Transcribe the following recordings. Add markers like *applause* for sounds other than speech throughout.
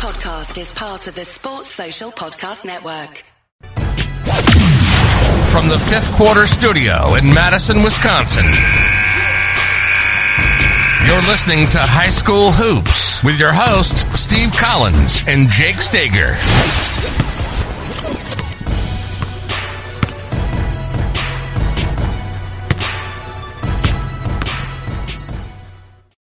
podcast is part of the Sports Social Podcast Network. From the fifth quarter studio in Madison, Wisconsin. You're listening to High School Hoops with your hosts, Steve Collins and Jake Stager.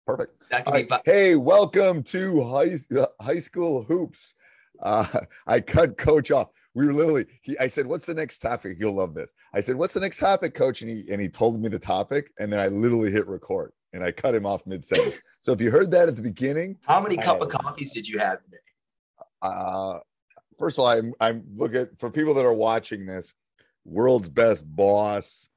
Perfect. That All can be right. Hey, welcome to high uh, high school hoops. Uh, *laughs* I cut coach off. We were literally. He, I said, "What's the next topic?" You'll love this. I said, "What's the next topic, coach?" And he and he told me the topic, and then I literally hit record, and I cut him off mid sentence. *laughs* so if you heard that at the beginning, How many cup of coffees did you have today? uh, first of all, I'm I'm looking for people that are watching this. World's best boss.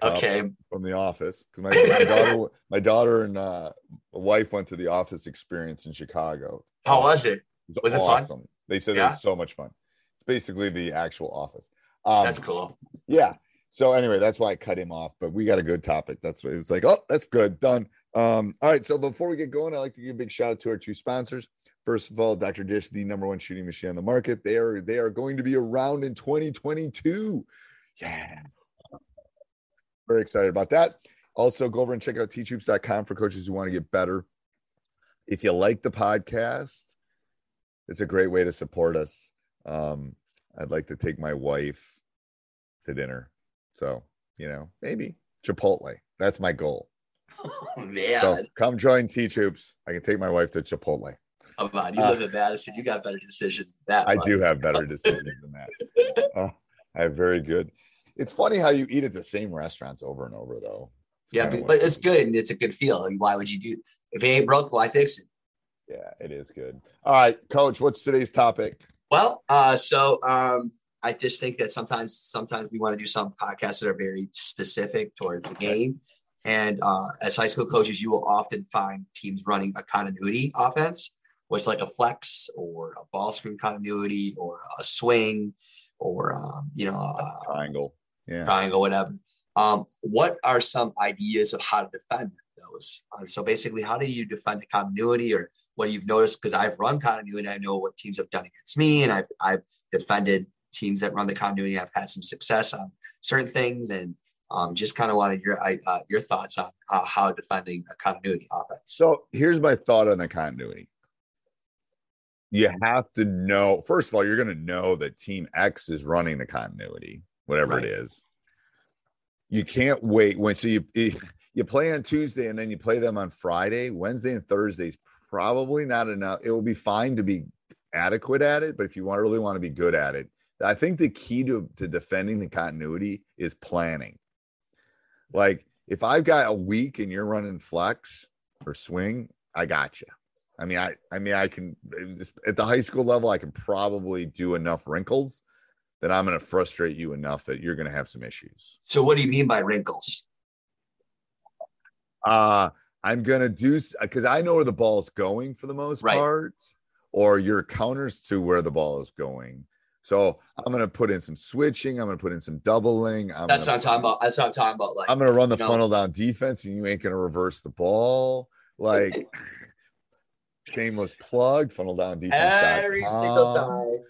Okay. from the office because my, my daughter *laughs* my daughter and uh wife went to the office experience in chicago How was it? It Was it fun? awesome they said it was so much fun it's basically the actual office um That's cool. yeah so anyway that's why i cut him off but we got a good topic that's what it was like oh that's good done um all right so before we get going i'd like to give a big shout out to our two sponsors First of all, Dr. Dish, the number one shooting machine on the market. They are they are going to be around in 2022. Yeah. Very excited about that. Also, go over and check out teachhoops.com for coaches who want to get better. If you like the podcast, it's a great way to support us. Um, I'd like to take my wife to dinner. So, you know, maybe Chipotle. That's my goal. Oh man. So come join Teach Hoops. I can take my wife to Chipotle. Come on. You Uh, live in Madison. You got better decisions than that. I bud. do have better decisions than that. *laughs* Oh, I have very good. It's funny how you eat at the same restaurants over and over, though. Yeah, but, but it's good and it's a good feel. Why would you do if it ain't broke, why fix it? Yeah, it is good. All right, Coach. What's today's topic? Well, uh, so um, I just think that sometimes sometimes we want to do some podcasts that are very specific towards the game. And uh, as high school coaches, you will often find teams running a continuity offense, which like a flex or a ball screen continuity or a swing or um, you know a Triangle. Yeah. triangle, whatever. Um, what are some ideas of how to defend those? Uh, so basically, how do you defend the continuity, or what you've noticed? Because I've run continuity, I know what teams have done against me, and I've I've defended teams that run the continuity. I've had some success on certain things, and um, just kind of wanted your uh, your thoughts on uh, how defending a continuity offense. So here's my thought on the continuity. You have to know, first of all, you're going to know that Team X is running the continuity, whatever Right. it is. You can't wait when so you you play on Tuesday and then you play them on Friday, Wednesday and Thursday is probably not enough. It will be fine to be adequate at it, but if you want really want to be good at it, I think the key to to defending the continuity is planning. Like if I've got a week and you're running flex or swing, I got you. I mean, I I mean, I can at the high school level, I can probably do enough wrinkles that I'm going to frustrate you enough that you're going to have some issues. So, what do you mean by wrinkles? Uh I'm going to do because I know where the ball's going for the most Right. part, or your counters to where the ball is going. So I'm going to put in some switching. I'm going to put in some doubling. I'm That's gonna, I'm talking about. That's I'm talking about. Like, I'm going to run the you know- funnel down defense, and you ain't going to reverse the ball. Like shameless plug, funnel down defense. every single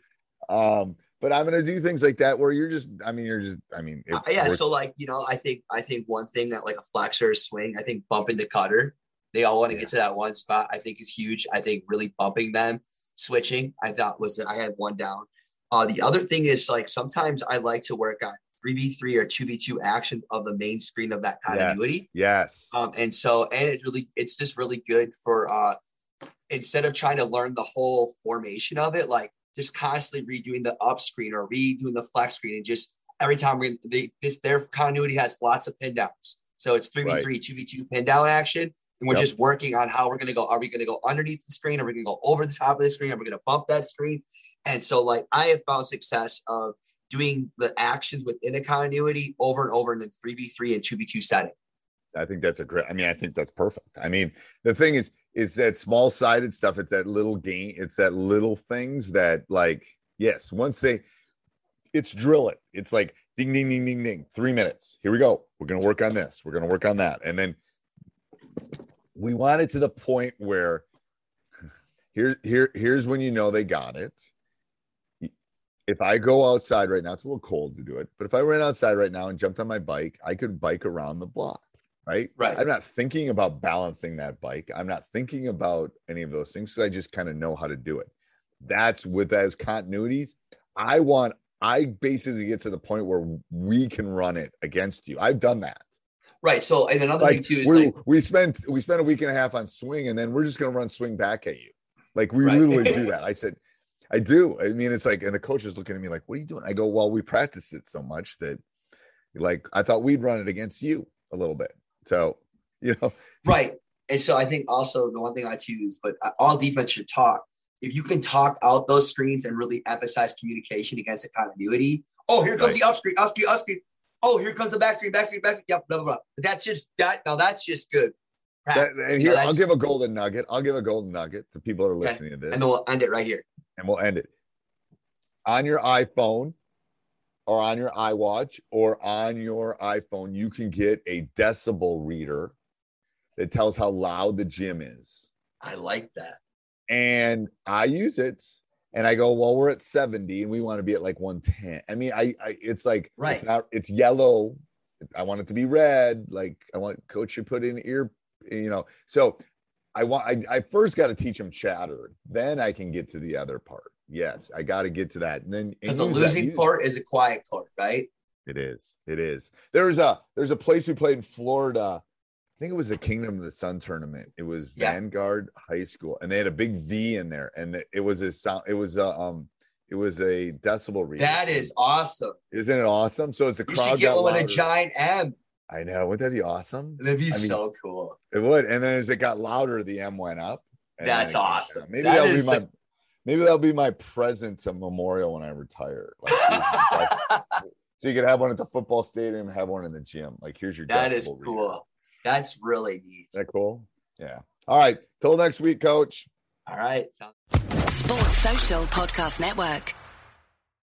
time. Um, but I'm gonna do things like that where you're just, I mean, you're just, I mean, Uh, yeah, so like you know, I think I think one thing that like a flexor swing, I think bumping the cutter, they all want to Yeah. get to that one spot. I think is huge. I think really bumping them, switching, I thought was I had one down. Uh, the other thing is like sometimes I like to work on three v three or two v two action of the main screen of that continuity. yes, Um, and so and it really it's just really good for uh instead of trying to learn the whole formation of it, like just constantly redoing the up screen or redoing the flex screen and just every time we they this their continuity has lots of pin downs. So it's 3v3, 2v2 pin down action. And we're Yep. just working on how we're gonna go. Are we gonna go underneath the screen? Are we gonna go over the top of the screen? Are we gonna bump that screen? And so like I have found success of doing the actions within a continuity over and over in the 3v3 and 2v2 setting. I think that's a great. I mean, I think that's perfect. I mean, the thing is, it's that small sided stuff. It's that little game. It's that little things that, like, yes, once they, it's drill it. It's like ding, ding, ding, ding, ding. Three minutes. Here we go. We're gonna work on this. We're gonna work on that, and then we want it to the point where *laughs* Here, here, here's when you know they got it. If I go outside right now, it's a little cold to do it, but if I ran outside right now and jumped on my bike, I could bike around the block, right? Right. I'm not thinking about balancing that bike. I'm not thinking about any of those things. So I just kind of know how to do it. That's with those continuities. I want, I basically get to the point where we can run it against you. I've done that. Right. So, and another Like thing too is we like, we spent we spent a week and a half on swing, and then we're just gonna run swing back at you. Like we Right. literally do *laughs* that. I said, I do. I mean, it's like, and the coach is looking at me like, "What are you doing?" I go, "Well, we practiced it so much that, like, I thought we'd run it against you a little bit." So, *laughs* you know, right. And so I think also the one thing I choose, but uh, all defense should talk. If you can talk out those screens and really emphasize communication against the continuity. Oh, here comes Right. the up screen, up screen, up screen. Oh, here comes the back screen, back screen, back screen. Yep, blah, blah, blah. But that's just that. Now that's just good. that, and You know, here I'll give a golden nugget. I'll give a golden nugget to people who are Okay. listening to this, and then we'll end it right here. and we'll end it on your iPhone or on your iWatch or on your iPhone. You can get a decibel reader that tells how loud the gym is. I like that. and I use it and I go, well, we're at 70 and we want to be at like 110. I mean, I, I it's like Right. it's not it's yellow. I want it to be red. Like I want coach to put in ear, you know. So I want I, I first got to teach them chatter. Then I can get to the other part. Yes, I got to get to that. And then Because a that. losing Use- court is a quiet court, right? it is. It is. There's a there's a place we played in Florida. I think it was the Kingdom of the Sun tournament. It was Yeah. Vanguard High School, and they had a big V in there, and it- was a sound. It was a um, it was a decibel reader. That is awesome. isn't it awesome? So the You crowd should get got one with a giant M. I know. Wouldn't that be awesome? That'd be mean, so cool. It would. And then as it got louder, the M went up. That's it came down. awesome. Maybe That that'll is be my maybe that'll be my present to memorial when I retire. Like, *laughs* so you could have one at the football stadium, have one in the gym. Like here's your that is decibel reader. cool. That's really neat. Is that cool? Yeah. All right. Till next week, coach. All right. Sounds Sports Social Podcast Network.